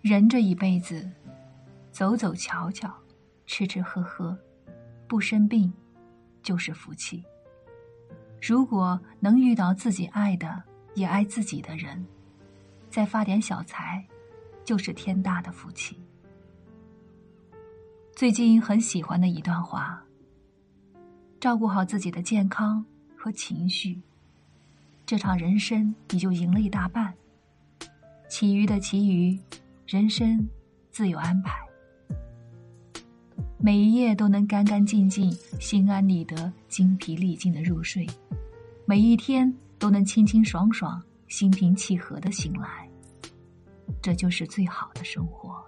人这一辈子，走走瞧瞧，吃吃喝喝，不生病，就是福气。如果能遇到自己爱的，也爱自己的人，再发点小财，就是天大的福气。最近很喜欢的一段话：照顾好自己的健康和情绪，这场人生你就赢了一大半。其余的其余，人生自有安排。每一夜都能干干净净、心安理得、精疲力尽的入睡，每一天都能清清爽爽、心平气和的醒来，这就是最好的生活。